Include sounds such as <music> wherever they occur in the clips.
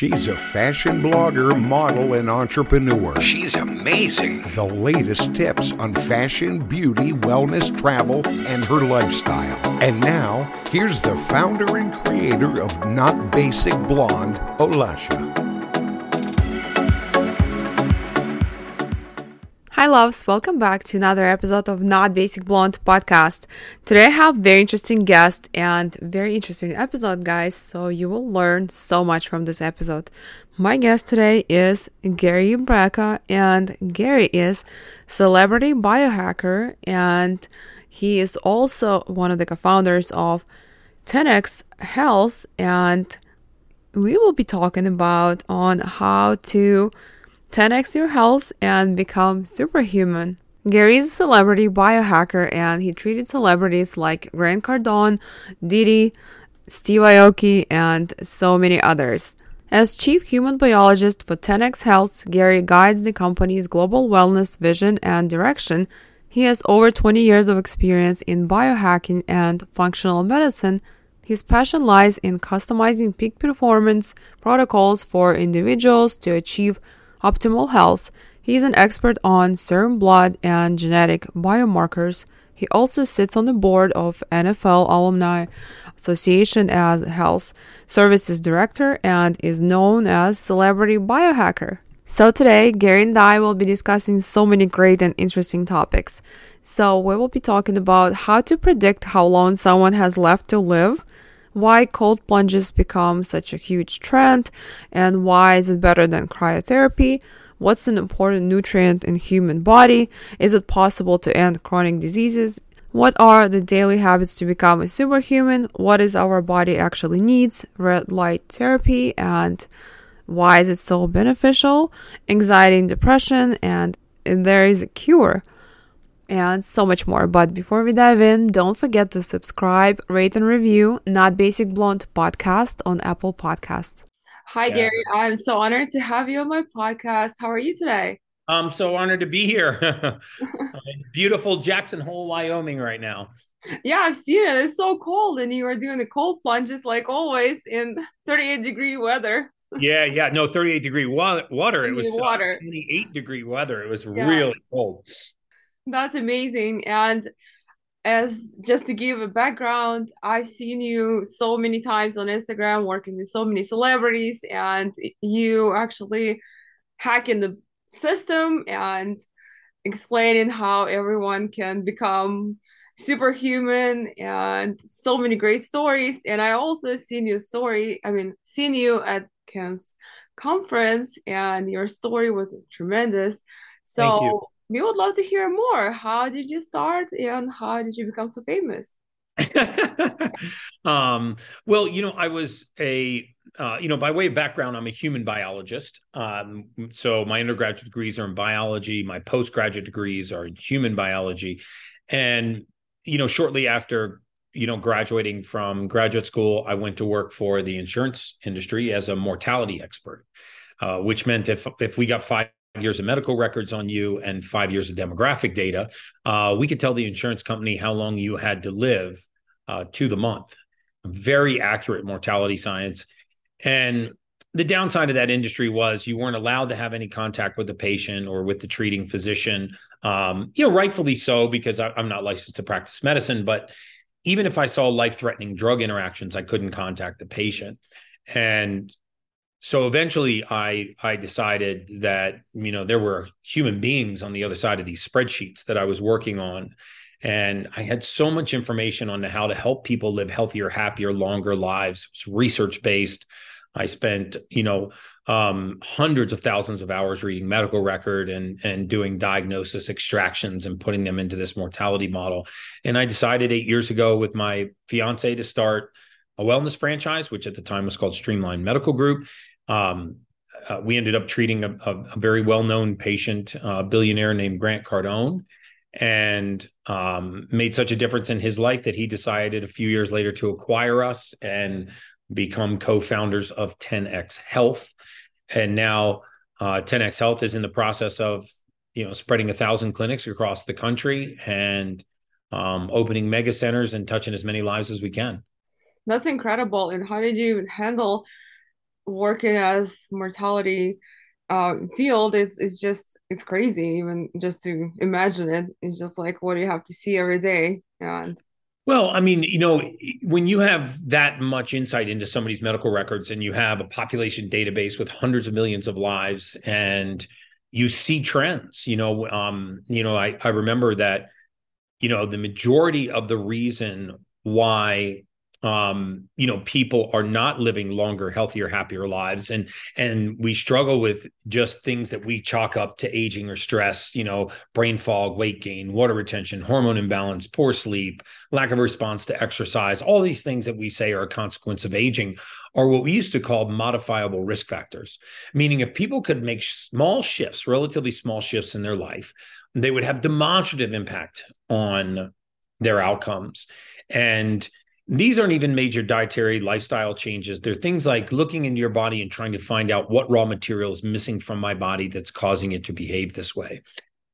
She's a fashion blogger, model, and entrepreneur. She's amazing. The latest tips on fashion, beauty, wellness, travel, and her lifestyle. And now, here's the founder and creator of Not Basic Blonde, Olasha. Hi, loves. Welcome back to another episode of Not Basic Blonde podcast. Today I have very interesting guest and very interesting episode, guys. So you will learn so much from this episode. My guest today is Gary Brecka, and Gary is celebrity biohacker, and he is also one of the co-founders of 10x Health, and we will be talking about on how to 10x your health and become superhuman. Gary is a celebrity biohacker and he treated celebrities like Grant Cardone, Diddy, Steve Aoki, and so many others. As chief human biologist for 10x Health, Gary guides the company's global wellness vision and direction. He has over 20 years of experience in biohacking and functional medicine. His passion lies in customizing peak performance protocols for individuals to achieve optimal health. He is an expert on serum blood and genetic biomarkers. He also sits on the board of NFL Alumni Association as Health Services Director and is known as Celebrity Biohacker. So today, Gary and I will be discussing so many great and interesting topics. So we will be talking about how to predict how long someone has left to live, why cold plunges become such a huge trend, and why is it better than cryotherapy? What's an important nutrient in human body? Is it possible to end chronic diseases? What are the daily habits to become a superhuman? What is our body actually needs? Red light therapy and why is it so beneficial? Anxiety and depression and, and there is a cure and so much more. But before we dive in, don't forget to subscribe, rate, and review Not Basic Blonde podcast on Apple Podcasts. Hi, yeah. Gary. I'm so honored to have you on my podcast. How are you today? I'm so honored to be here. <laughs> <laughs> Beautiful Jackson Hole, Wyoming, right now. Yeah, I've seen it. It's so cold, and you are doing the cold plunges like always in <laughs> 38 degree weather. yeah, yeah. No, 38 degree water. water. It was uh, water. 28 degree weather. It was yeah. really cold. That's amazing. And as just to give a background, I've seen you so many times on Instagram working with so many celebrities, and you actually hacking the system and explaining how everyone can become superhuman and so many great stories. And I also seen your story, I mean, seen you at Ken's conference, and your story was tremendous. So we would love to hear more. How did you start and how did you become so famous? <laughs> um, well, you know, I was a, uh, you know, by way of background, I'm a human biologist. Um, so my undergraduate degrees are in biology, my postgraduate degrees are in human biology. And, you know, shortly after, you know, graduating from graduate school, I went to work for the insurance industry as a mortality expert, uh, which meant if if we got five years of medical records on you and five years of demographic data, uh, we could tell the insurance company how long you had to live uh, to the month. Very accurate mortality science. And the downside of that industry was you weren't allowed to have any contact with the patient or with the treating physician. Um, you know, rightfully so, because I, I'm not licensed to practice medicine. But even if I saw life threatening drug interactions, I couldn't contact the patient. And so eventually i i decided that you know there were human beings on the other side of these spreadsheets that i was working on. And i had so much information on how to help people live healthier happier longer lives. It was research based i spent you know um, hundreds of thousands of hours reading medical record and and doing diagnosis extractions and putting them into this mortality model. And i decided eight years ago with my fiance to start a wellness franchise which at the time was called streamline medical group um, uh, we ended up treating a, a, a very well-known patient, a billionaire named Grant Cardone, and um, made such a difference in his life that he decided a few years later to acquire us and become co-founders of 10x Health. And now uh, 10x Health is in the process of you know spreading a thousand clinics across the country and um, opening mega centers and touching as many lives as we can. That's incredible. And how did you handle working as mortality uh, field? It's it's just it's crazy even just to imagine it. It's just like what you have to see every day and. Well, I mean, you know, when you have that much insight into somebody's medical records and you have a population database with hundreds of millions of lives and you see trends, you know, um, you know, I, I remember that you know the majority of the reason why um you know people are not living longer healthier happier lives. And and we struggle with just things that we chalk up to aging or stress you know brain fog weight gain water retention hormone imbalance poor sleep lack of response to exercise. All these things that we say are a consequence of aging are what we used to call modifiable risk factors. Meaning if people could make small shifts relatively small shifts in their life they would have demonstrative impact on their outcomes. And these aren't even major dietary lifestyle changes. They're things like looking into your body and trying to find out what raw material is missing from my body that's causing it to behave this way.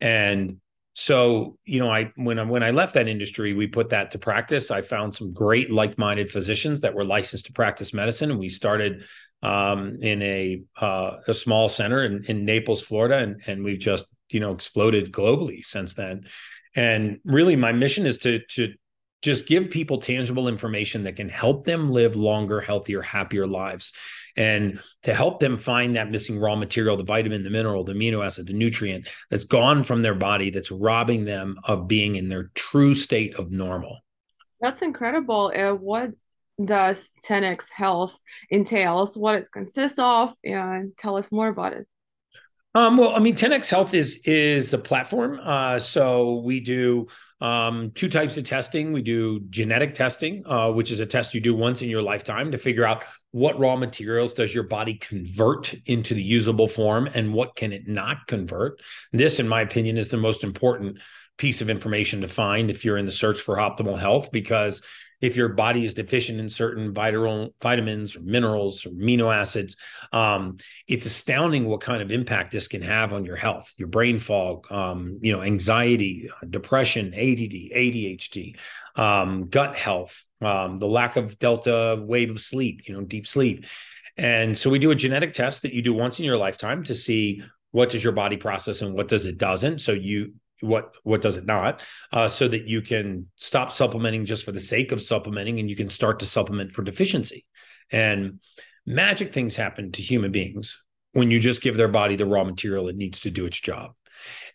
And so, you know, I when I when I left that industry, we put that to practice. I found some great like-minded physicians that were licensed to practice medicine, and we started um, in a uh, a small center in, in Naples, Florida, and and we've just you know exploded globally since then and really my mission is to to just give people tangible information that can help them live longer healthier happier lives and to help them find that missing raw material the vitamin the mineral the amino acid the nutrient that's gone from their body that's robbing them of being in their true state of normal that's incredible uh, what does 10x health entails what it consists of and tell us more about it um, well, I mean, 10x Health is is the platform. Uh, so we do um, two types of testing. We do genetic testing, uh, which is a test you do once in your lifetime to figure out what raw materials does your body convert into the usable form and what can it not convert. This, in my opinion, is the most important piece of information to find if you're in the search for optimal health because if your body is deficient in certain vital vitamins or minerals or amino acids. Um, it's astounding what kind of impact this can have on your health, your brain fog, um, you know, anxiety, depression, ADD, ADHD, um, gut health, um, the lack of delta wave of sleep, you know, deep sleep. And so we do a genetic test that you do once in your lifetime to see what does your body process and what does it doesn't. So you what what does it not? Uh, so that you can stop supplementing just for the sake of supplementing and you can start to supplement for deficiency. And magic things happen to human beings when you just give their body the raw material it needs to do its job.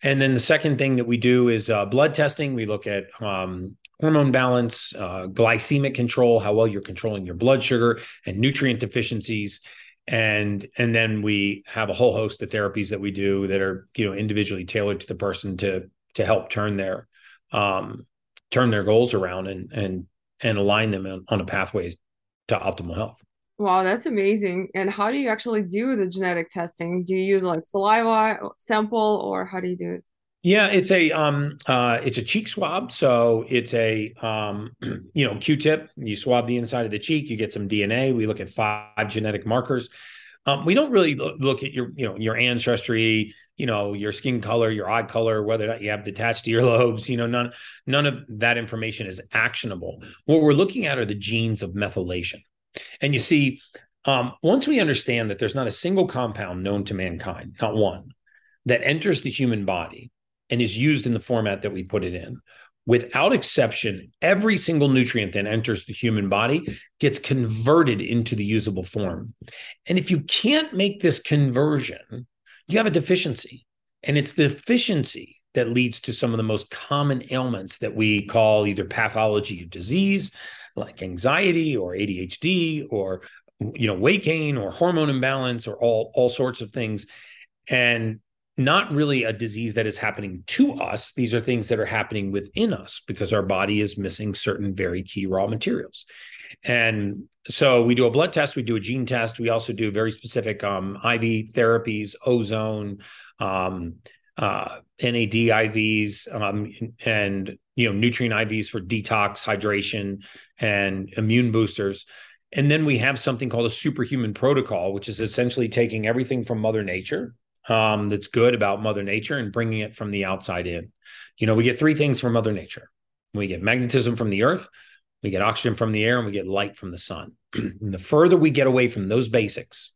And then the second thing that we do is uh, blood testing. We look at um, hormone balance uh, glycemic control how well you're controlling your blood sugar and nutrient deficiencies. And and then we have a whole host of therapies that we do that are you know individually tailored to the person to to help turn their um turn their goals around and and and align them on, on a pathway to optimal health wow that's amazing and how do you actually do the genetic testing do you use like saliva sample or how do you do it yeah, it's a um uh it's a cheek swab. So it's a um <clears throat> you know Q-tip. You swab the inside of the cheek. You get some DNA. We look at five genetic markers. Um, we don't really look at your you know your ancestry, you know your skin color, your eye color, whether or not you have detached earlobes. You know none none of that information is actionable. What we're looking at are the genes of methylation, and you see. Um, once we understand that there's not a single compound known to mankind, not one, that enters the human body and is used in the format that we put it in. Without exception, every single nutrient that enters the human body gets converted into the usable form. And if you can't make this conversion, you have a deficiency. And it's the deficiency that leads to some of the most common ailments that we call either pathology of disease, like anxiety or ADHD or you know weight gain or hormone imbalance or all all sorts of things. And not really a disease that is happening to us. These are things that are happening within us because our body is missing certain very key raw materials. And so we do a blood test, we do a gene test, we also do very specific um, IV therapies, ozone, um, uh, NAD IVs, um, and you know nutrient IVs for detox, hydration, and immune boosters. And then we have something called a superhuman protocol, which is essentially taking everything from Mother Nature um, that's good about Mother Nature and bringing it from the outside in. You know, we get three things from Mother Nature we get magnetism from the earth, we get oxygen from the air, and we get light from the sun. <clears throat> the further we get away from those basics,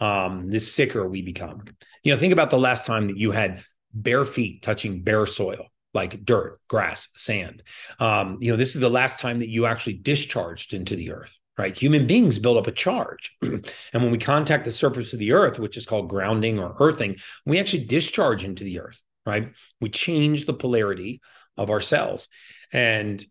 um, the sicker we become. You know, think about the last time that you had bare feet touching bare soil like dirt, grass, sand. Um, you know, this is the last time that you actually discharged into the earth right? Human beings build up a charge. <clears throat> and when we contact the surface of the earth, which is called grounding or earthing, we actually discharge into the earth, right? We change the polarity of ourselves. And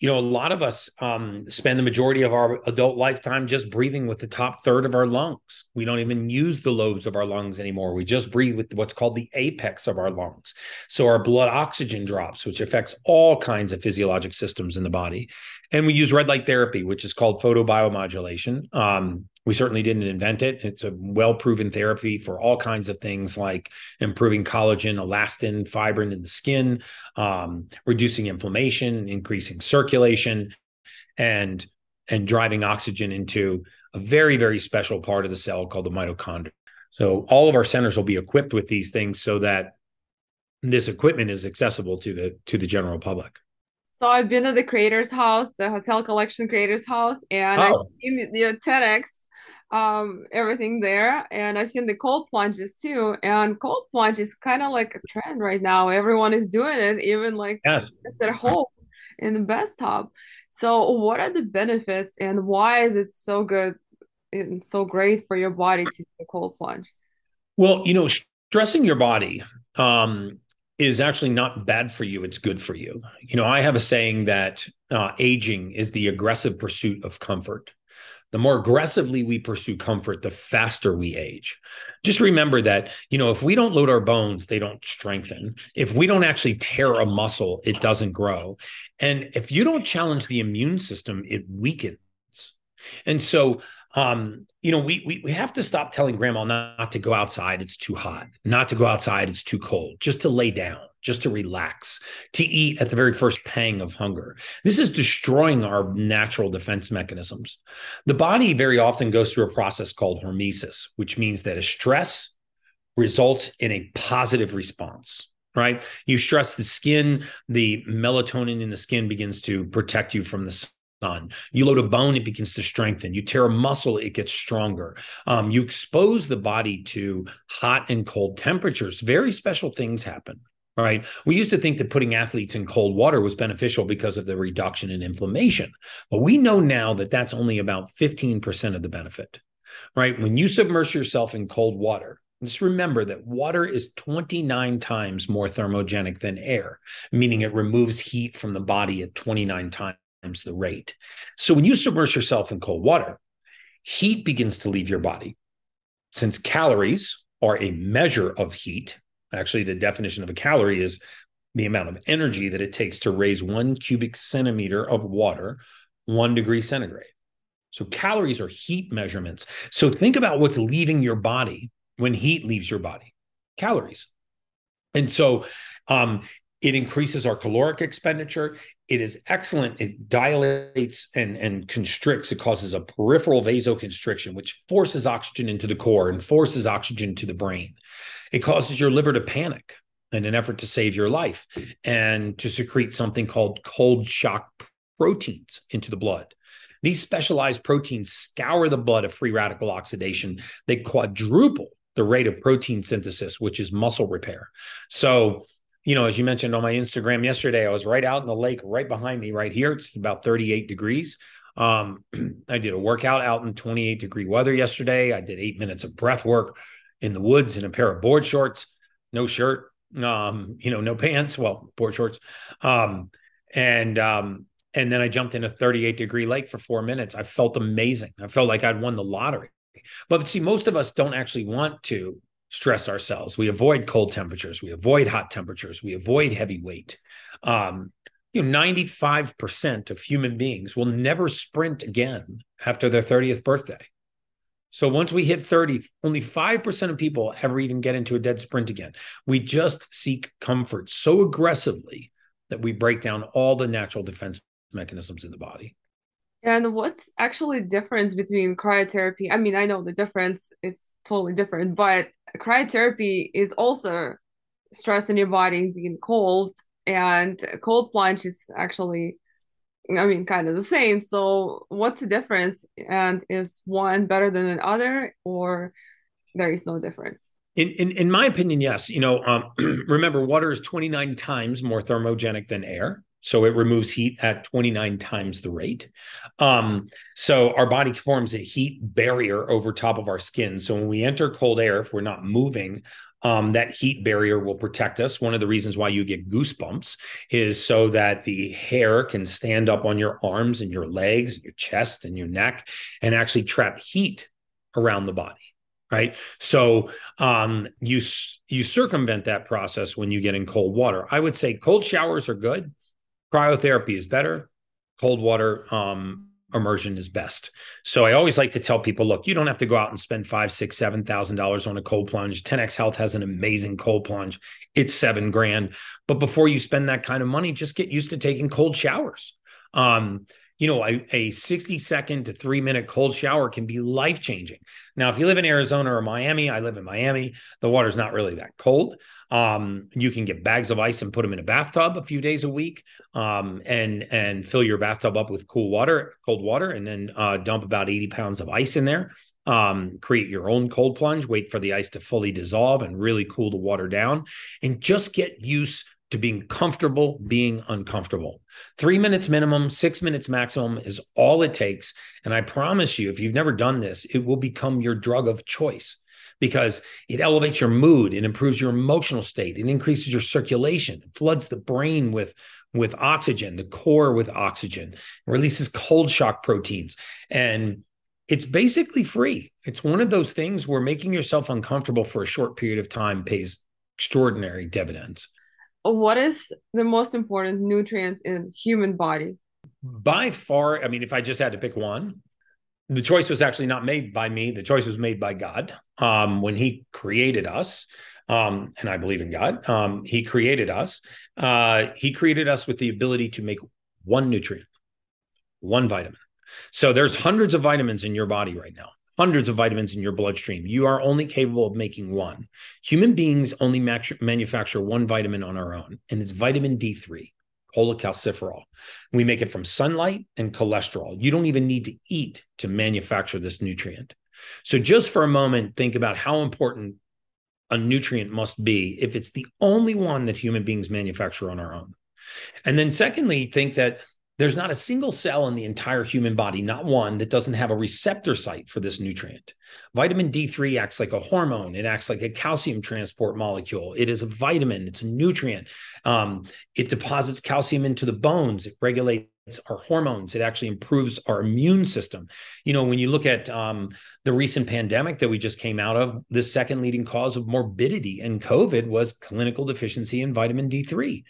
you know, a lot of us um, spend the majority of our adult lifetime just breathing with the top third of our lungs. We don't even use the lobes of our lungs anymore. We just breathe with what's called the apex of our lungs. So our blood oxygen drops, which affects all kinds of physiologic systems in the body. And we use red light therapy, which is called photobiomodulation. Um, we certainly didn't invent it. It's a well proven therapy for all kinds of things like improving collagen, elastin, fibrin in the skin, um, reducing inflammation, increasing circulation, and and driving oxygen into a very very special part of the cell called the mitochondria. So all of our centers will be equipped with these things so that this equipment is accessible to the to the general public. So I've been at the creator's house, the hotel collection creator's house, and oh. I've seen the, 10x um everything there and i've seen the cold plunges too and cold plunge is kind of like a trend right now everyone is doing it even like yes. just at home in the bathtub so what are the benefits and why is it so good and so great for your body to do a cold plunge well you know stressing your body um is actually not bad for you it's good for you you know i have a saying that uh, aging is the aggressive pursuit of comfort the more aggressively we pursue comfort, the faster we age. Just remember that, you know, if we don't load our bones, they don't strengthen. If we don't actually tear a muscle, it doesn't grow. And if you don't challenge the immune system, it weakens. And so, um, you know, we, we we have to stop telling grandma not, not to go outside, it's too hot, not to go outside, it's too cold, just to lay down just to relax, to eat at the very first pang of hunger. This is destroying our natural defense mechanisms. The body very often goes through a process called hormesis, which means that a stress results in a positive response. Right? You stress the skin, the melatonin in the skin begins to protect you from the sun. You load a bone, it begins to strengthen. You tear a muscle, it gets stronger. Um, you expose the body to hot and cold temperatures. Very special things happen right? We used to think that putting athletes in cold water was beneficial because of the reduction in inflammation. But we know now that that's only about 15% of the benefit, right? When you submerge yourself in cold water, just remember that water is 29 times more thermogenic than air, meaning it removes heat from the body at 29 times the rate. So when you submerge yourself in cold water, heat begins to leave your body. Since calories are a measure of heat, Actually, the definition of a calorie is the amount of energy that it takes to raise one cubic centimeter of water one degree centigrade. So, calories are heat measurements. So, think about what's leaving your body when heat leaves your body calories. And so, um, it increases our caloric expenditure. It is excellent. It dilates and, and constricts. It causes a peripheral vasoconstriction, which forces oxygen into the core and forces oxygen to the brain. It causes your liver to panic in an effort to save your life and to secrete something called cold shock proteins into the blood. These specialized proteins scour the blood of free radical oxidation. They quadruple the rate of protein synthesis, which is muscle repair. So, you know, as you mentioned on my Instagram yesterday, I was right out in the lake right behind me, right here. It's about 38 degrees. Um, <clears throat> I did a workout out in 28 degree weather yesterday. I did eight minutes of breath work in the woods in a pair of board shorts, no shirt, um, you know, no pants, well, board shorts. Um, and um, and then I jumped in a 38 degree lake for four minutes. I felt amazing. I felt like I'd won the lottery. But see, most of us don't actually want to stress ourselves. We avoid cold temperatures, we avoid hot temperatures, we avoid heavy weight. Um, you know 95% of human beings will never sprint again after their 30th birthday. So once we hit 30 only 5% of people ever even get into a dead sprint again. We just seek comfort so aggressively that we break down all the natural defense mechanisms in the body and what's actually the difference between cryotherapy? I mean i know the difference it's totally different but cryotherapy is also stress in your body being cold and cold plunge is actually i mean kind of the same. So what's the difference and is one better than the other or there is no difference? In, in, in my opinion yes. You know um, <clears throat> remember water is 29 times more thermogenic than air so it removes heat at 29 times the rate. Um, so our body forms a heat barrier over top of our skin. So when we enter cold air, if we're not moving, um, that heat barrier will protect us. One of the reasons why you get goosebumps is so that the hair can stand up on your arms and your legs, and your chest and your neck, and actually trap heat around the body. Right. So um, you you circumvent that process when you get in cold water. I would say cold showers are good. Cryotherapy is better. Cold water um, immersion is best. So I always like to tell people, look, you don't have to go out and spend five, six, seven thousand dollars on a cold plunge. 10x Health has an amazing cold plunge. It's seven grand. But before you spend that kind of money, just get used to taking cold showers. Um, you know, a, a 60 second to three minute cold shower can be life changing. Now, if you live in Arizona or Miami, I live in Miami, the water's not really that cold. Um, you can get bags of ice and put them in a bathtub a few days a week, um, and and fill your bathtub up with cool water, cold water, and then uh, dump about 80 pounds of ice in there. Um, create your own cold plunge, wait for the ice to fully dissolve and really cool the water down, and just get used to being comfortable being uncomfortable. Three minutes minimum, six minutes maximum is all it takes. And I promise you, if you've never done this, it will become your drug of choice because it elevates your mood, it improves your emotional state, it increases your circulation, it floods the brain with with oxygen, the core with oxygen, releases cold shock proteins. And it's basically free. It's one of those things where making yourself uncomfortable for a short period of time pays extraordinary dividends what is the most important nutrient in human body? By far, I mean, if I just had to pick one, the choice was actually not made by me. The choice was made by God um, when He created us. Um, and I believe in God. Um, he created us. Uh, he created us with the ability to make one nutrient, one vitamin. So there's hundreds of vitamins in your body right now hundreds of vitamins in your bloodstream. You are only capable of making one. Human beings only manufacture one vitamin on our own, and it's vitamin D3, cholecalciferol. We make it from sunlight and cholesterol. You don't even need to eat to manufacture this nutrient. So, just for a moment, think about how important a nutrient must be if it's the only one that human beings manufacture on our own. And then, secondly, think that there's not a single cell in the entire human body, not one, that doesn't have a receptor site for this nutrient. Vitamin D3 acts like a hormone, it acts like a calcium transport molecule. It is a vitamin, it's a nutrient. Um, it deposits calcium into the bones, it regulates our hormones. It actually improves our immune system. You know, when you look at um, the recent pandemic that we just came out of, the second leading cause of morbidity and COVID was clinical deficiency in vitamin D3.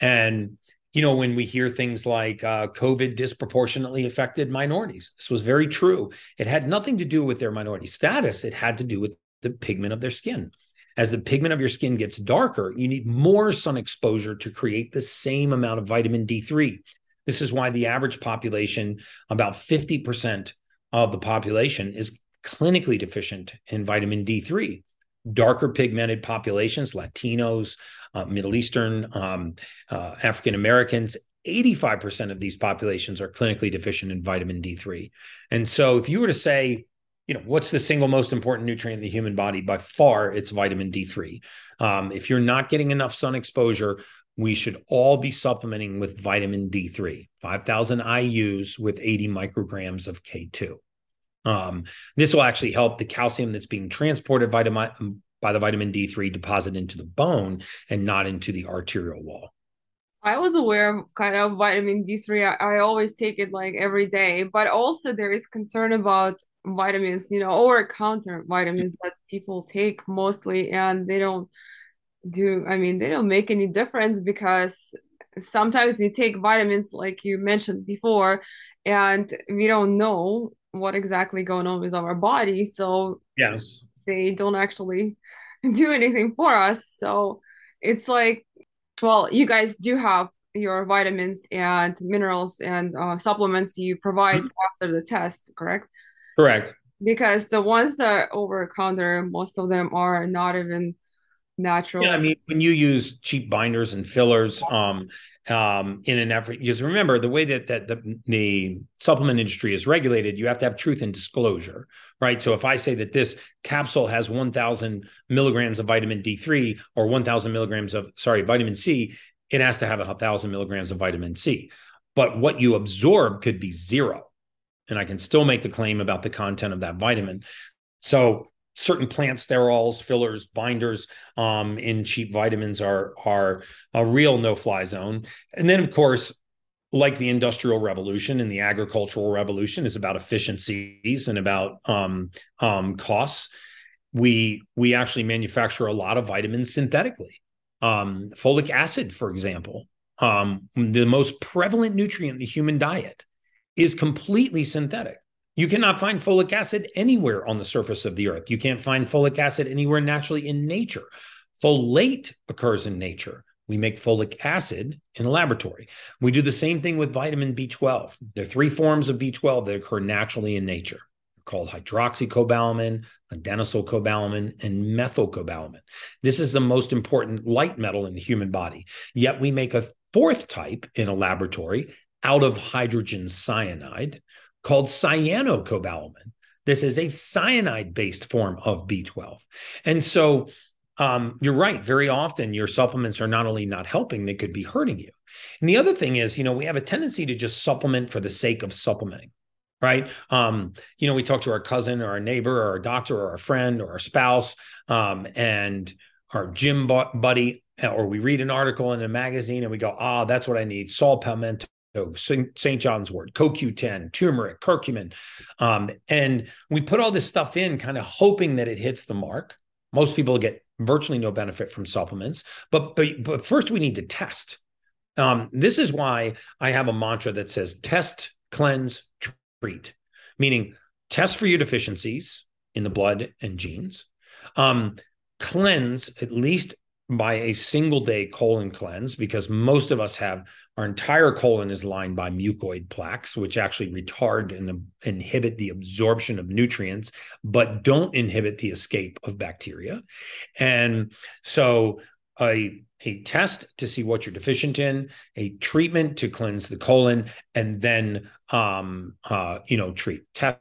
And you know, when we hear things like uh, COVID disproportionately affected minorities, this was very true. It had nothing to do with their minority status, it had to do with the pigment of their skin. As the pigment of your skin gets darker, you need more sun exposure to create the same amount of vitamin D3. This is why the average population, about 50% of the population, is clinically deficient in vitamin D3 darker pigmented populations, Latinos, uh, Middle Eastern, um, uh, African Americans. 85% of these populations are clinically deficient in vitamin D3. And so, if you were to say, you know, what's the single most important nutrient in the human body? By far, it's vitamin D3. Um, if you're not getting enough sun exposure, we should all be supplementing with vitamin D3, 5,000 IUs with 80 micrograms of K2. Um, this will actually help the calcium that's being transported vitamin, by the vitamin D3 deposit into the bone and not into the arterial wall. I was aware of kind of vitamin D3. I, I always take it like every day, but also there is concern about vitamins, you know, over counter vitamins that people take mostly and they don't do, I mean, they don't make any difference because sometimes we take vitamins like you mentioned before and we don't know what exactly going on with our body so yes they don't actually <laughs> do anything for us so it's like well you guys do have your vitamins and minerals and uh, supplements you provide mm-hmm. after the test correct correct because the ones that over counter most of them are not even natural. Yeah, I mean, when you use cheap binders and fillers, um, um, in an effort, because remember the way that that the, the supplement industry is regulated, you have to have truth and disclosure, right? So if I say that this capsule has 1,000 milligrams of vitamin D3 or 1,000 milligrams of sorry vitamin C, it has to have a thousand milligrams of vitamin C. But what you absorb could be zero, and I can still make the claim about the content of that vitamin. So certain plant sterols, fillers, binders um, in cheap vitamins are are a real no fly zone. And then, of course, like the industrial revolution and the agricultural revolution is about efficiencies and about um, um, costs. We we actually manufacture a lot of vitamins synthetically. Um, folic acid, for example, um, the most prevalent nutrient in the human diet, is completely synthetic. You cannot find folic acid anywhere on the surface of the earth. You can't find folic acid anywhere naturally in nature. Folate occurs in nature. We make folic acid in a laboratory. We do the same thing with vitamin B12. There are three forms of B12 that occur naturally in nature They're called hydroxycobalamin, adenosylcobalamin, and methylcobalamin. This is the most important light metal in the human body. Yet we make a fourth type in a laboratory out of hydrogen cyanide, called cyanocobalamin. This is a cyanide based form of B12. And so um, you're right. Very often your supplements are not only not helping, they could be hurting you. And the other thing is, you know, we have a tendency to just supplement for the sake of supplementing, right? Um, you know, we talk to our cousin or our neighbor or our doctor or our friend or our spouse um, and our gym buddy, or we read an article in a magazine and we go, ah, oh, that's what I need. salt, Saw palmetto St. John's wort, CoQ10, turmeric, curcumin. Um, and we put all this stuff in kind of hoping that it hits the mark. Most people get virtually no benefit from supplements, but but, but first we need to test. Um, this is why I have a mantra that says test, cleanse, treat, meaning test for your deficiencies in the blood and genes. Um, cleanse at least by a single day colon cleanse because most of us have our entire colon is lined by mucoid plaques which actually retard and inhibit the absorption of nutrients but don't inhibit the escape of bacteria and so a a test to see what you're deficient in, a treatment to cleanse the colon, and then um, uh, you know treat. Test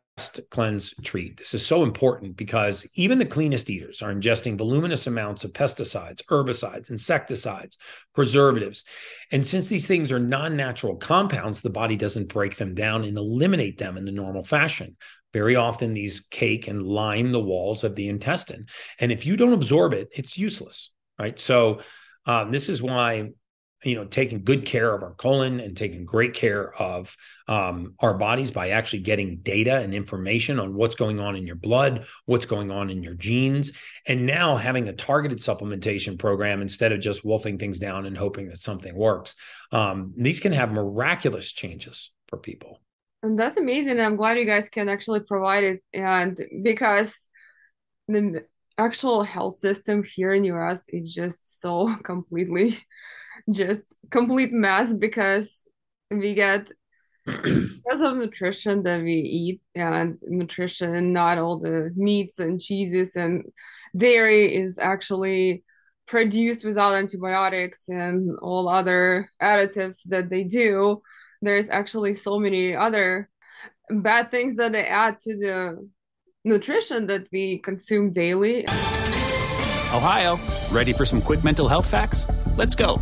cleanse, treat. This is so important because even the cleanest eaters are ingesting voluminous amounts of pesticides, herbicides, insecticides, preservatives. And since these things are non natural compounds, the body doesn't break them down and eliminate them in the normal fashion. Very often, these cake and line the walls of the intestine. And if you don't absorb it, it's useless, right? So, um, this is why you know taking good care of our colon and taking great care of um, our bodies by actually getting data and information on what's going on in your blood what's going on in your genes and now having a targeted supplementation program instead of just wolfing things down and hoping that something works. Um, these can have miraculous changes for people. And that's amazing i'm glad you guys can actually provide it and because the actual health system here in us is just so <laughs> completely just complete mess because we get <clears throat> because of nutrition that we eat and nutrition not all the meats and cheeses and dairy is actually produced without antibiotics and all other additives that they do. There's actually so many other bad things that they add to the nutrition that we consume daily. Ohio ready for some quick mental health facts? Let's go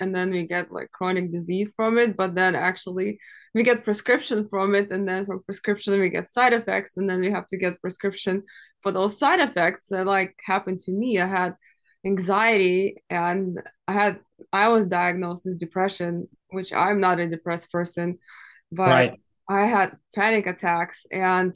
and then we get like chronic disease from it but then actually we get prescription from it and then from prescription we get side effects and then we have to get prescription for those side effects that like happened to me i had anxiety and i had i was diagnosed with depression which i'm not a depressed person but right. i had panic attacks and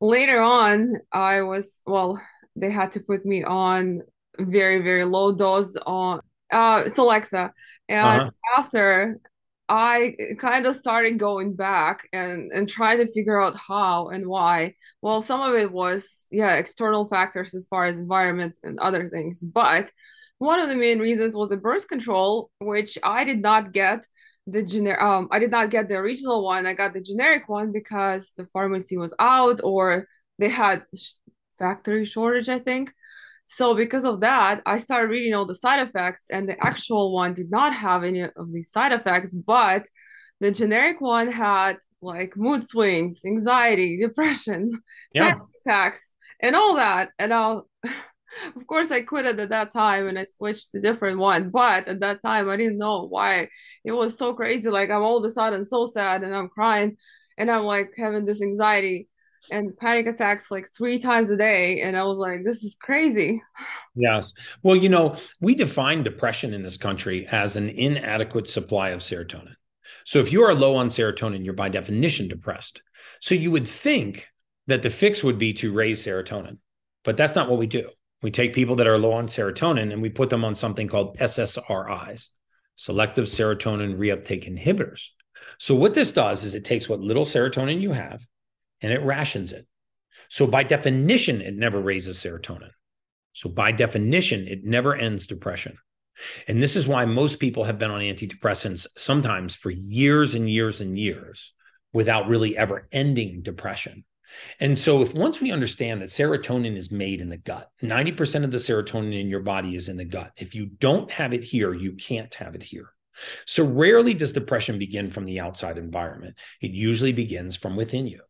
later on i was well they had to put me on very very low dose on uh Celexa and uh-huh. after I kind of started going back and and trying to figure out how and why. Well, some of it was yeah external factors as far as environment and other things, but one of the main reasons was the birth control, which I did not get the generic. Um, I did not get the original one. I got the generic one because the pharmacy was out or they had factory shortage, I think. So because of that, I started reading all the side effects, and the actual one did not have any of these side effects, but the generic one had like mood swings, anxiety, depression, <laughs> yeah. attacks, and all that. And I'll, <laughs> of course, I quit it at that time and I switched to different one. But at that time, I didn't know why it was so crazy. Like I'm all of a sudden so sad and I'm crying, and I'm like having this anxiety and panic attacks like three times a day. And I was like, this is crazy. Yes. Well, you know, we define depression in this country as an inadequate supply of serotonin. So if you are low on serotonin, you're by definition depressed. So you would think that the fix would be to raise serotonin, but that's not what we do. We take people that are low on serotonin and we put them on something called SSRIs, selective serotonin reuptake inhibitors. So what this does is it takes what little serotonin you have and it rations it. So by definition, it never raises serotonin. So by definition, it never ends depression. And this is why most people have been on antidepressants sometimes for years and years and years without really ever ending depression. And so, if once we understand that serotonin is made in the gut, 90% of the serotonin in your body is in the gut. If you don't have it here, you can't have it here. So, rarely does depression begin from the outside environment, it usually begins from within you.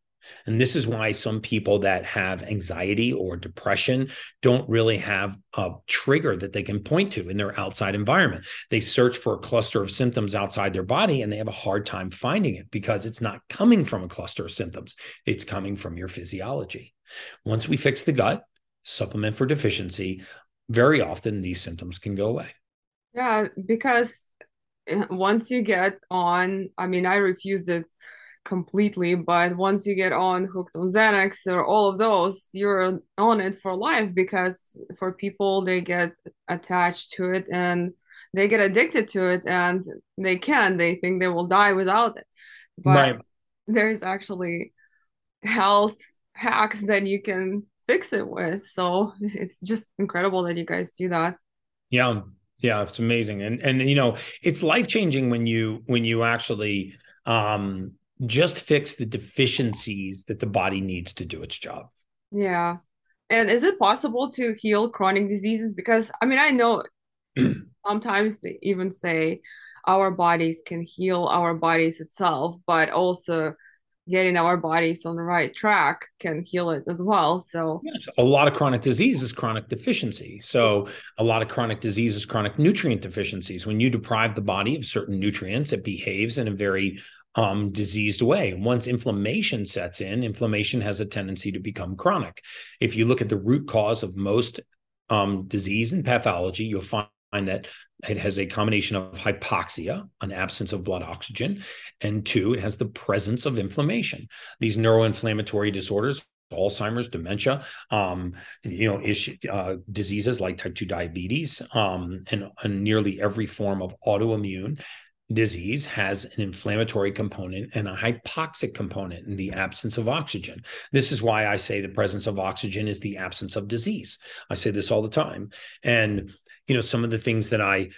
And this is why some people that have anxiety or depression don't really have a trigger that they can point to in their outside environment. They search for a cluster of symptoms outside their body and they have a hard time finding it because it's not coming from a cluster of symptoms, it's coming from your physiology. Once we fix the gut, supplement for deficiency, very often these symptoms can go away. Yeah, because eh, once you get on, I mean, I refused it completely but once you get on hooked on xanax or all of those you're on it for life because for people they get attached to it and they get addicted to it and they can they think they will die without it. But right. there's actually health hacks that you can fix it with. So it's just incredible that you guys do that. Yeah. Yeah it's amazing. And and you know it's life changing when you when you actually um just fix the deficiencies that the body needs to do its job. Yeah. And is it possible to heal chronic diseases? Because I mean, I know <clears throat> sometimes they even say our bodies can heal our bodies itself, but also getting our bodies on the right track can heal it as well. So a lot of chronic disease is chronic deficiency. So a lot of chronic disease is chronic nutrient deficiencies. When you deprive the body of certain nutrients, it behaves in a very um, diseased way. Once inflammation sets in, inflammation has a tendency to become chronic. If you look at the root cause of most um, disease and pathology, you'll find that it has a combination of hypoxia, an absence of blood oxygen, and two, it has the presence of inflammation. These neuroinflammatory disorders Alzheimer's, dementia, um, you know, issue, uh, diseases like type 2 diabetes, um, and, and, nearly every form of autoimmune disease has an inflammatory component and a hypoxic component in the absence of oxygen. This is why I say the presence of oxygen is the absence of disease. I say this all the time. And, you know, some of the things that I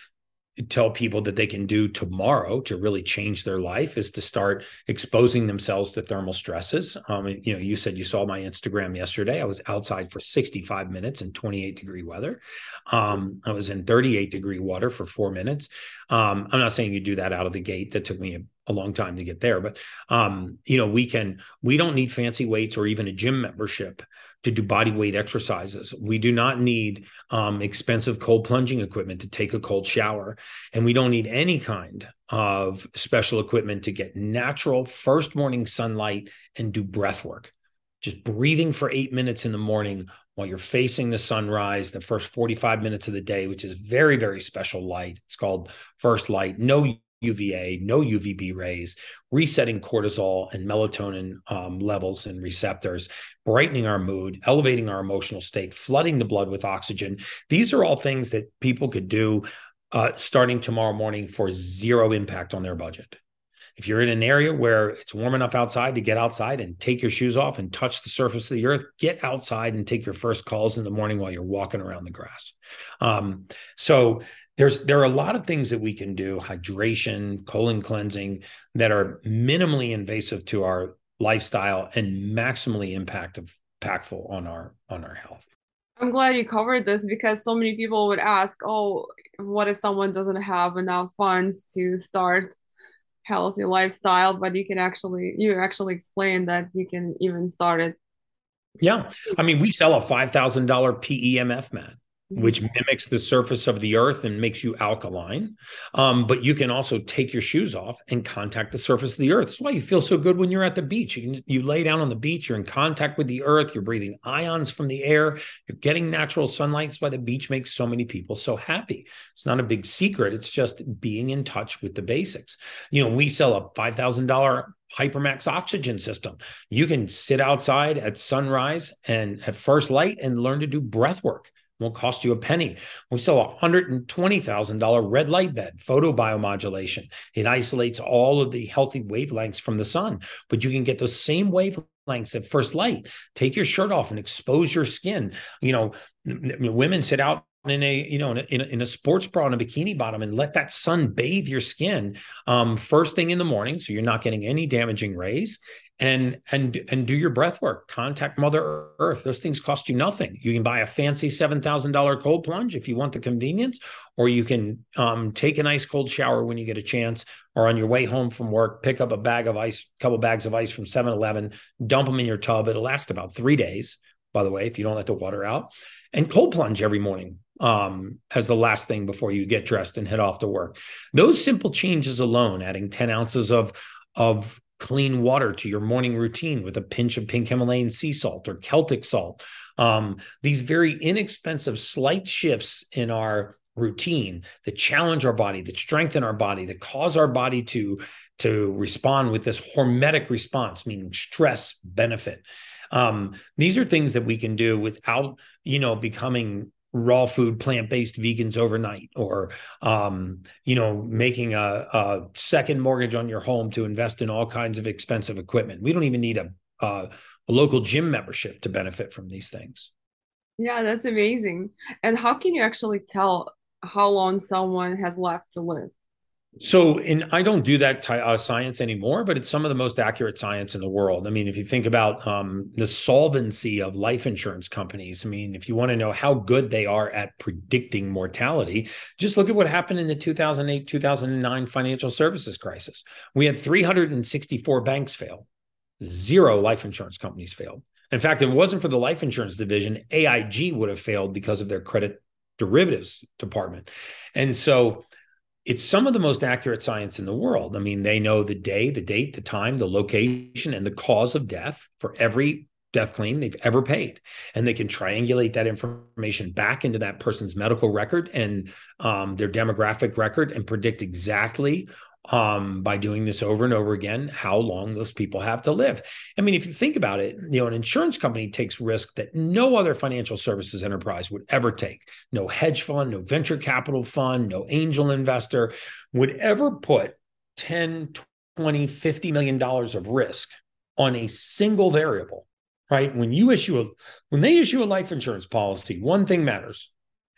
tell people that they can do tomorrow to really change their life is to start exposing themselves to thermal stresses. Um, you know, you said you saw my Instagram yesterday. I was outside for 65 minutes in 28 degree weather. Um, I was in 38 degree water for four minutes. Um, I'm not saying you do that out of the gate. That took me a long time to get there but um you know we can we don't need fancy weights or even a gym membership to do body weight exercises. We do not need um expensive cold plunging equipment to take a cold shower. And we don't need any kind of special equipment to get natural first morning sunlight and do breath work just breathing for 8 minutes in the morning while you're facing the sunrise the first 45 minutes of the day which is very very special light it's called first light no UVA, no UVB rays, resetting cortisol and melatonin um, levels and receptors, brightening our mood, elevating our emotional state, flooding the blood with oxygen. These are all things that people could do uh, starting tomorrow morning for zero impact on their budget. If you're in an area where it's warm enough outside to get outside and take your shoes off and touch the surface of the earth, get outside and take your first calls in the morning while you're walking around the grass. Um, so there's there are a lot of things that we can do hydration colon cleansing that are minimally invasive to our lifestyle and maximally impact impactful on our on our health i'm glad you covered this because so many people would ask oh what if someone doesn't have enough funds to start healthy lifestyle but you can actually you actually explain that you can even start it. Yeah. I mean we sell a $5000 PEMF mat which mm-hmm. mimics the surface of the earth and makes you alkaline. Um, but you can also take your shoes off and contact the surface of the earth. That's why you feel so good when you're at the beach. You can you lay down on the beach, you're in contact with the earth, you're breathing ions from the air, you're getting natural sunlight. That's why the beach makes so many people so happy. It's not a big secret. It's just being in touch with the basics. You know, we sell a five thousand dollar hypermax oxygen system. You can sit outside at sunrise and at first light and learn to do breath work won't cost you a penny. We sell a $120,000 red light bed, photobiomodulation. It isolates all of the healthy wavelengths from the sun, but you can get those same wavelengths at first light. Take your shirt off and expose your skin. You know, women sit out in a you know in a, in a, sports bra and a bikini bottom and let that sun bathe your skin um, first thing in the morning so you're not getting any damaging rays and and and do your breath work. Contact mother earth. Those things cost you nothing. You can buy a fancy $7000 cold plunge if you want the convenience or you can um, take an ice cold shower when you get a chance or on your way home from work pick up a bag of ice couple bags of ice from 7-eleven dump them in your tub. It'll last about three days by the way if you don't let the water out and cold plunge every morning um, as the last thing before you get dressed and head off to work. Those simple changes alone, adding 10 ounces of, of clean water to your morning routine with a pinch of pink Himalayan sea salt or Celtic salt, um, these very inexpensive slight shifts in our routine that challenge our body, that strengthen our body, that cause our body to, to respond with this hormetic response, meaning stress benefit. Um, these are things that we can do without, you know, becoming raw food plant-based vegans overnight or um, you know making a, a, second mortgage on your home to invest in all kinds of expensive equipment. We don't even need a, a, a local gym membership to benefit from these things. Yeah that's amazing. And how can you actually tell how long someone has left to live so, and I don't do that uh, science anymore, but it's some of the most accurate science in the world. I mean, if you think about um, the solvency of life insurance companies, I mean, if you want to know how good they are at predicting mortality, just look at what happened in the 2008 2009 financial services crisis. We had 364 banks fail, zero life insurance companies failed. In fact, if it wasn't for the life insurance division, AIG would have failed because of their credit derivatives department. And so, it's some of the most accurate science in the world. I mean, they know the day, the date, the time, the location, and the cause of death for every death claim they've ever paid. And they can triangulate that information back into that person's medical record and um, their demographic record and predict exactly um, by doing this over and over again, how long those people have to live. I mean, if you think about it, you know, an insurance company takes risk that no other financial services enterprise would ever take. No hedge fund, no venture capital fund, no angel investor would ever put 10, 20, 50 million dollars of risk on a single variable, right? When you issue a when they issue a life insurance policy, one thing matters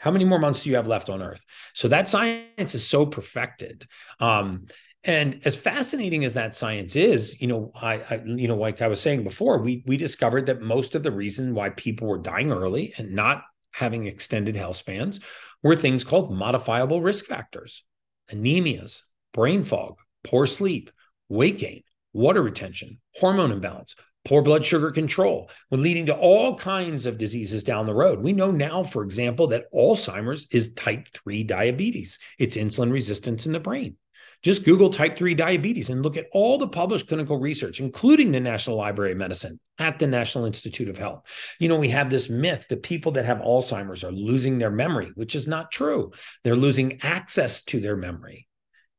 how many more months do you have left on Earth? So that science is so perfected. Um, and as fascinating as that science is, you know, I, I, you know, like I was saying before, we we discovered that most of the reason why people were dying early and not having extended health spans were things called modifiable risk factors, anemias, brain fog, poor sleep, weight gain, water retention, hormone imbalance, poor blood sugar control, when leading to all kinds of diseases down the road. We know now, for example, that Alzheimer's is type 3 diabetes, it's insulin resistance in the brain. Just Google type 3 diabetes and look at all the published clinical research, including the National Library of Medicine at the National Institute of Health. You know, we have this myth that people that have Alzheimer's are losing their memory, which is not true. They're losing access to their memory.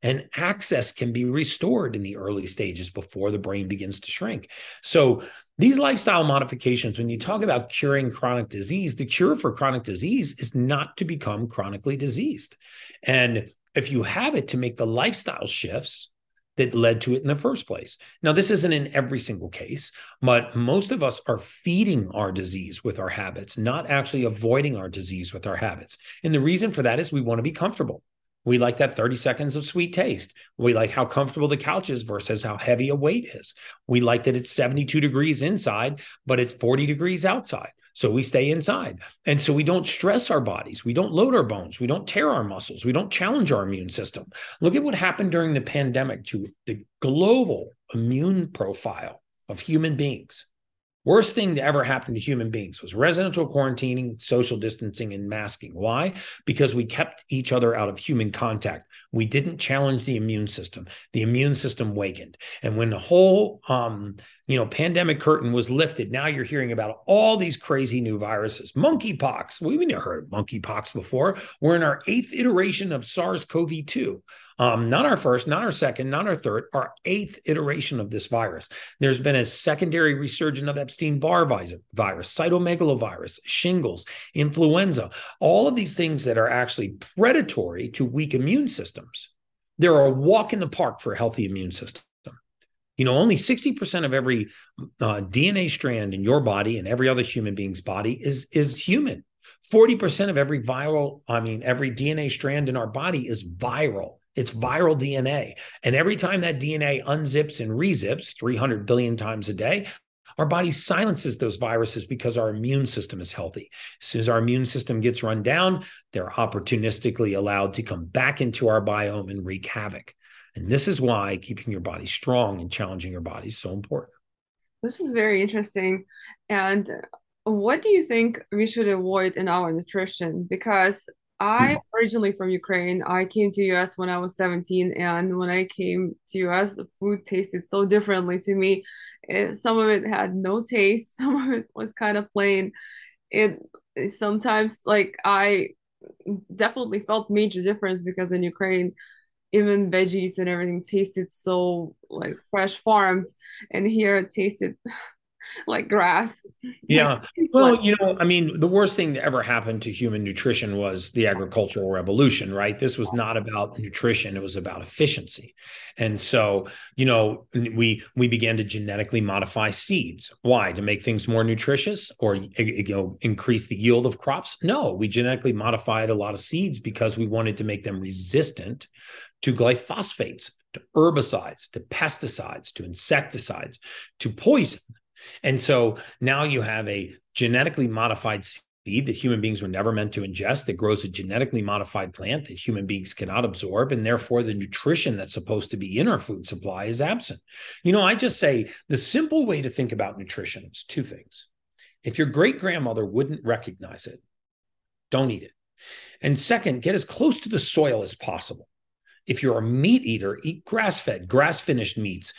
And access can be restored in the early stages before the brain begins to shrink. So, these lifestyle modifications, when you talk about curing chronic disease, the cure for chronic disease is not to become chronically diseased. And if you have it to make the lifestyle shifts that led to it in the first place. Now, this isn't in every single case, but most of us are feeding our disease with our habits, not actually avoiding our disease with our habits. And the reason for that is we want to be comfortable. We like that 30 seconds of sweet taste. We like how comfortable the couch is versus how heavy a weight is. We like that it's 72 degrees inside, but it's 40 degrees outside. So we stay inside. And so we don't stress our bodies. We don't load our bones. We don't tear our muscles. We don't challenge our immune system. Look at what happened during the pandemic to the global immune profile of human beings. Worst thing that ever happened to human beings was residential quarantining, social distancing, and masking. Why? Because we kept each other out of human contact. We didn't challenge the immune system. The immune system wakened. And when the whole um, you know, pandemic curtain was lifted. Now you're hearing about all these crazy new viruses. Monkeypox. We've never heard of monkeypox before. We're in our eighth iteration of SARS-CoV-2. Um, not our first, not our second, not our third, our eighth iteration of this virus. There's been a secondary resurgence of Epstein-Barr virus, cytomegalovirus, shingles, influenza, all of these things that are actually predatory to weak immune systems. They're a walk in the park for a healthy immune system. You know, only 60% of every uh, DNA strand in your body and every other human being's body is is human. 40% of every viral, I mean, every DNA strand in our body is viral. It's viral DNA. And every time that DNA unzips and rezips 300 billion times a day, our body silences those viruses because our immune system is healthy. As soon as our immune system gets run down, they're opportunistically allowed to come back into our biome and wreak havoc. And this is why keeping your body strong and challenging your body is so important. This is very interesting. And what do you think we should avoid in our nutrition? Because I hmm. originally from Ukraine. I came to US when I was 17 and when I came to US the food tasted so differently to me. It, some of it had no taste, <laughs> some of it was kind of plain. It sometimes like I definitely felt major difference because in Ukraine even veggies and everything tasted so like fresh farmed and here it tasted <laughs> <laughs> like grass. Yeah. <laughs> Well you know i mean the worst thing that ever happened to human nutrition was the agricultural revolution right? This was not about nutrition it was about efficiency. And so you know we we began to genetically modify seeds. Why? To make things more nutritious or you know increase the yield of crops? No we genetically modified a lot of seeds because we wanted to make them resistant to glyphosates, to herbicides, to pesticides, to insecticides, to poison. And so now you have a genetically modified seed that human beings were never meant to ingest that grows a genetically modified plant that human beings cannot absorb. And therefore, the nutrition that's supposed to be in our food supply is absent. You know, I just say the simple way to think about nutrition is two things. If your great grandmother wouldn't recognize it, don't eat it. And second, get as close to the soil as possible. If you're a meat eater, eat grass fed, grass finished meats,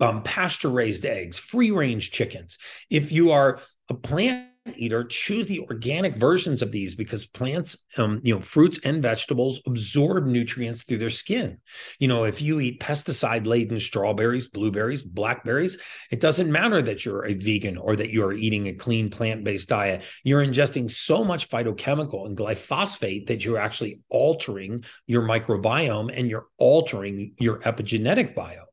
um, pasture raised eggs, free range chickens. If you are a plant eater, choose the organic versions of these because plants, um, you know, fruits and vegetables absorb nutrients through their skin. You know, if you eat pesticide laden strawberries, blueberries, blackberries, it doesn't matter that you're a vegan or that you're eating a clean plant based diet. You're ingesting so much phytochemical and glyphosate that you're actually altering your microbiome and you're altering your epigenetic biome.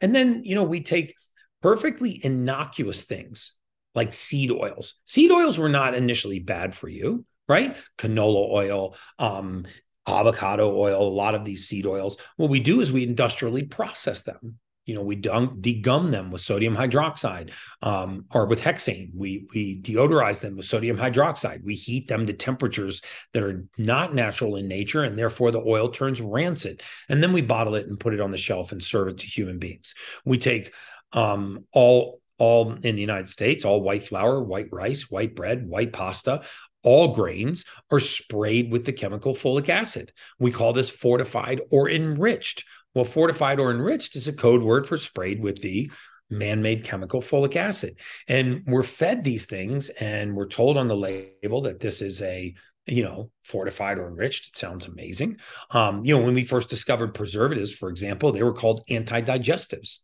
And then, you know, we take perfectly innocuous things like seed oils. Seed oils were not initially bad for you, right? Canola oil, um, avocado oil, a lot of these seed oils. What we do is we industrially process them. You know, we degum them with sodium hydroxide um, or with hexane. We we deodorize them with sodium hydroxide. We heat them to temperatures that are not natural in nature, and therefore the oil turns rancid. And then we bottle it and put it on the shelf and serve it to human beings. We take um, all all in the United States, all white flour, white rice, white bread, white pasta, all grains are sprayed with the chemical folic acid. We call this fortified or enriched. Well, fortified or enriched is a code word for sprayed with the man made chemical folic acid. And we're fed these things and we're told on the label that this is a you know, fortified or enriched. It sounds amazing. Um, you know, when we first discovered preservatives, for example, they were called anti-digestives.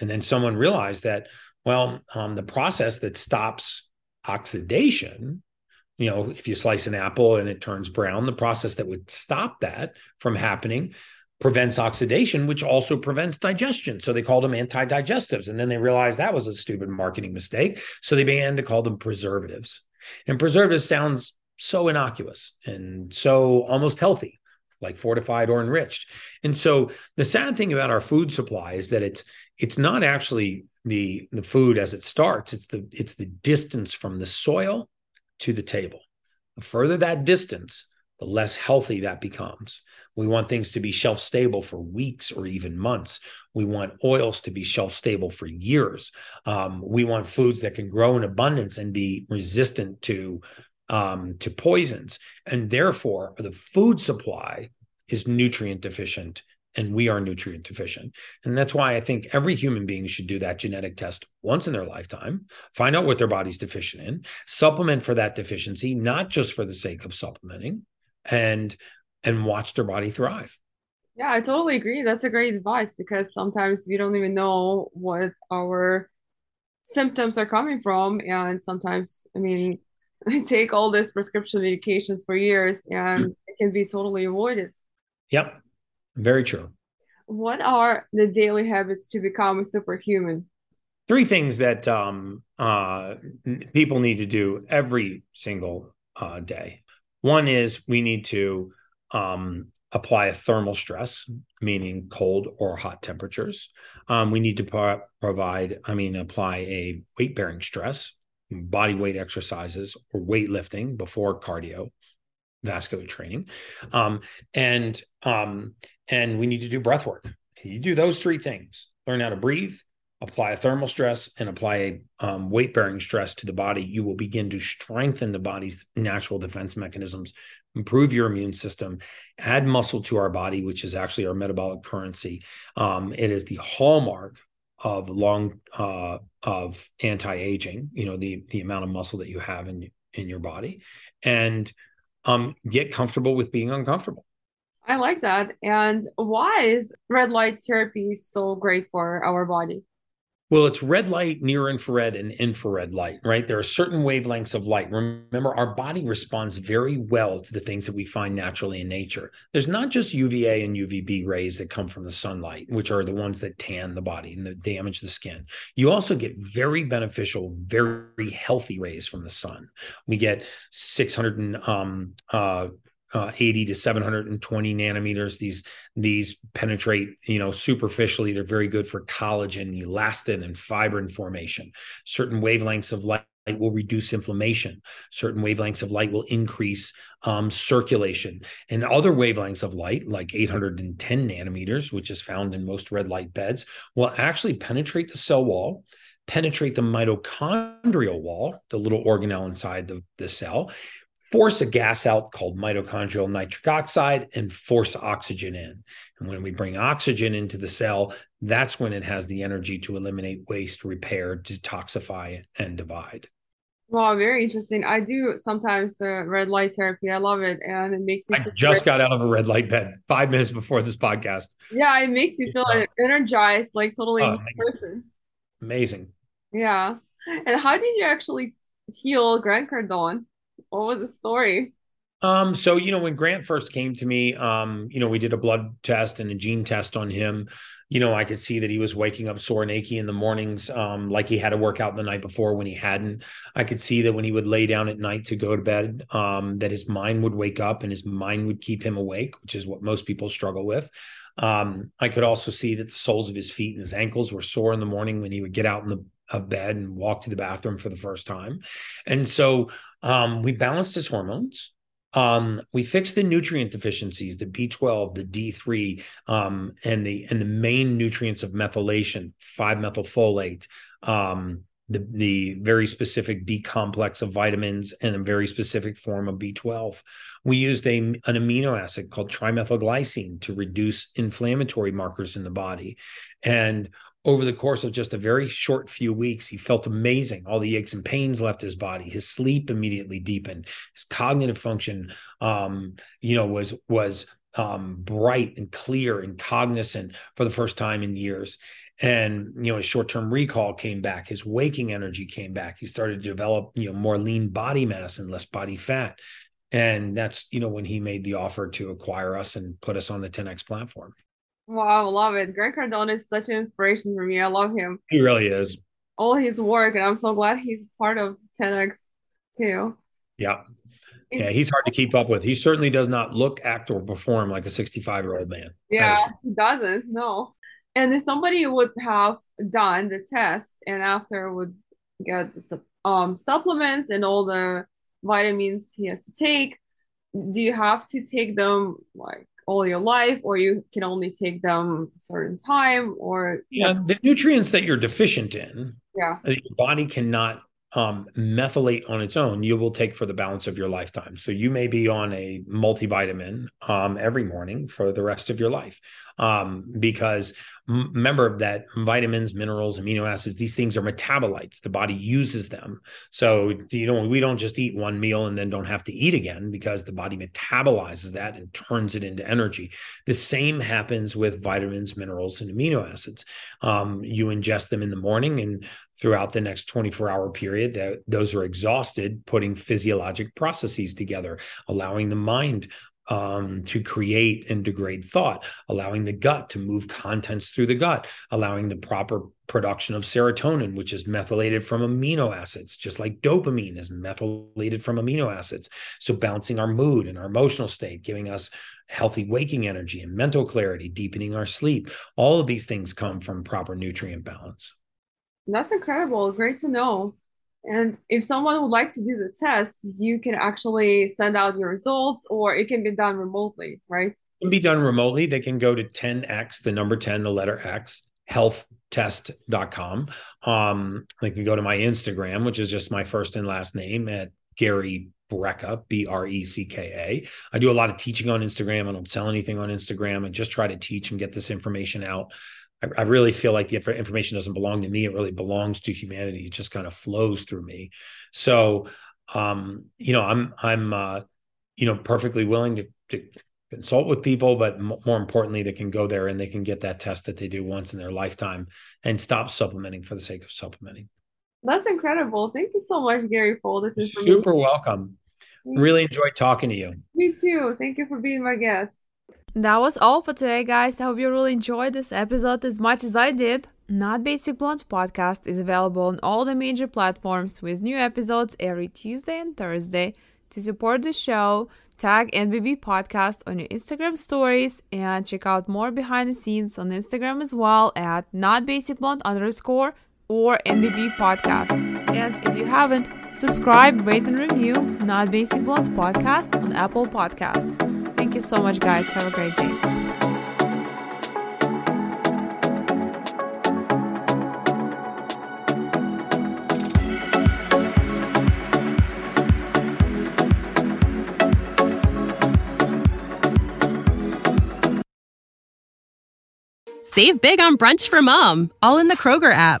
And then someone realized that, well, um, the process that stops oxidation you know, if you slice an apple and it turns brown, the process that would stop that from happening prevents oxidation, which also prevents digestion. So they called them anti-digestives. And then they realized that was a stupid marketing mistake. So they began to call them preservatives. And preservatives sounds so innocuous and so almost healthy, like fortified or enriched. And so the sad thing about our food supply is that it's it's not actually the the food as it starts. It's the it's the distance from the soil to the table. The further that distance, the less healthy that becomes. We want things to be shelf stable for weeks or even months. We want oils to be shelf stable for years. Um, we want foods that can grow in abundance and be resistant to um, to poisons. And therefore, the food supply is nutrient deficient and we are nutrient deficient. And that's why I think every human being should do that genetic test once in their lifetime, find out what their body's deficient in, supplement for that deficiency, not just for the sake of supplementing, and and watch their body thrive. Yeah, I totally agree. That's a great advice because sometimes we don't even know what our symptoms are coming from. And sometimes, I mean, I <laughs> take all these prescription medications for years and mm. it can be totally avoided. Yep. Very true. What are the daily habits to become a superhuman? Three things that um, uh, people need to do every single uh, day. One is we need to um, apply a thermal stress, meaning cold or hot temperatures. Um, we need to pro- provide, I mean, apply a weight bearing stress, body weight exercises or weightlifting before cardio vascular training. Um, and um, and we need to do breath work. You do those three things. Learn how to breathe apply a thermal stress and apply a um, weight bearing stress to the body you will begin to strengthen the body's natural defense mechanisms improve your immune system add muscle to our body which is actually our metabolic currency um, it is the hallmark of long uh, of anti-aging you know the the amount of muscle that you have in in your body and um, get comfortable with being uncomfortable. I like that. And why is red light therapy so great for our body? Well, it's red light, near infrared, and infrared light, right? There are certain wavelengths of light. Remember, our body responds very well to the things that we find naturally in nature. There's not just UVA and UVB rays that come from the sunlight, which are the ones that tan the body and that damage the skin. You also get very beneficial, very healthy rays from the sun. We get 600 and, um, uh, uh, 80 to 720 nanometers. These these penetrate, you know, superficially. They're very good for collagen, elastin, and fibrin formation. Certain wavelengths of light will reduce inflammation. Certain wavelengths of light will increase um, circulation. And other wavelengths of light, like 810 nanometers, which is found in most red light beds, will actually penetrate the cell wall, penetrate the mitochondrial wall, the little organelle inside the, the cell, force a gas out called mitochondrial nitric oxide and force oxygen in. And when we bring oxygen into the cell, that's when it has the energy to eliminate waste, repair, detoxify, and divide. Wow, very interesting. I do sometimes the red light therapy. I love it, and it makes me. I just got out of a red light bed five minutes before this podcast. Yeah, it makes you feel energized, like totally oh, amazing. person. Amazing. Yeah, and how did you actually heal Grant Cardone? What was the story? Um, so you know, when Grant first came to me, um, you know, we did a blood test and a gene test on him. You know, I could see that he was waking up sore and achy in the mornings, um, like he had to work out the night before when he hadn't. I could see that when he would lay down at night to go to bed, um, that his mind would wake up and his mind would keep him awake, which is what most people struggle with. Um, I could also see that the soles of his feet and his ankles were sore in the morning when he would get out in the of bed and walk to the bathroom for the first time. And so um, we balanced his hormones. Um, we fixed the nutrient deficiencies, the B12, the D3, um, and the and the main nutrients of methylation, 5-methylfolate, um, the, the very specific B complex of vitamins and a very specific form of B12. We used a, an amino acid called trimethylglycine to reduce inflammatory markers in the body. And over the course of just a very short few weeks, he felt amazing. All the aches and pains left his body. His sleep immediately deepened. His cognitive function, um, you know, was was um, bright and clear and cognizant for the first time in years and you know his short-term recall came back his waking energy came back he started to develop you know more lean body mass and less body fat and that's you know when he made the offer to acquire us and put us on the 10x platform wow I love it. Grant Cardone is such an inspiration for me. I love him. He really is. All his work and i'm so glad he's part of 10x too. Yeah. It's, yeah he's hard to keep up with. He certainly does not look act or perform like a 65 year old man yeah is- he doesn't no. And if somebody would have done the test and after would get the um, supplements and all the vitamins he has to take, do you have to take them like all your life or you can only take them certain time or yeah the nutrients that you're deficient in yeah. Uh, your body cannot um, methylate on its own, you will take for the balance of your lifetime. So you may be on a multivitamin um, every morning for the rest of your life, um, because remember that vitamins, minerals, amino acids, these things are metabolites. The body uses them. So you know we don't just eat one meal and then don't have to eat again because the body metabolizes that and turns it into energy. The same happens with vitamins, minerals, and amino acids. Um, you ingest them in the morning and throughout the next 24 hour period that those are exhausted putting physiologic processes together allowing the mind um, to create and degrade thought, allowing the gut to move contents through the gut, allowing the proper production of serotonin, which is methylated from amino acids, just like dopamine is methylated from amino acids. So, balancing our mood and our emotional state, giving us healthy waking energy and mental clarity, deepening our sleep. All of these things come from proper nutrient balance. That's incredible. Great to know. And if someone would like to do the test, you can actually send out your results or it can be done remotely, right? It can be done remotely. They can go to 10x, the number 10, the letter X, healthtest.com. Um, they can go to my Instagram, which is just my first and last name at Gary Brecka, B R E C K A. I do a lot of teaching on Instagram. I don't sell anything on Instagram. I just try to teach and get this information out I, I really feel like the information doesn't belong to me. It really belongs to humanity. It just kind of flows through me. So, um, you know, I'm, I'm, uh, you know, perfectly willing to, to consult with people, but more importantly, they can go there and they can get that test that they do once in their lifetime and stop supplementing for the sake of supplementing. That's incredible. Thank you so much, Gary, for all this information. Super welcome. Really enjoyed talking to you. Me too. Thank you for being my guest. That was all for today, guys. I hope you really enjoyed this episode as much as I did. Not Basic Blonde podcast is available on all the major platforms with new episodes every Tuesday and Thursday. To support the show, tag NBB Podcast on your Instagram stories and check out more behind the scenes on Instagram as well at Not Basic Blonde underscore or NBB Podcast. And if you haven't, subscribe, rate, and review Not Basic Blonde Podcast on Apple Podcasts. Thank you so much, guys. Have a great day. Save big on brunch for mom, all in the Kroger app.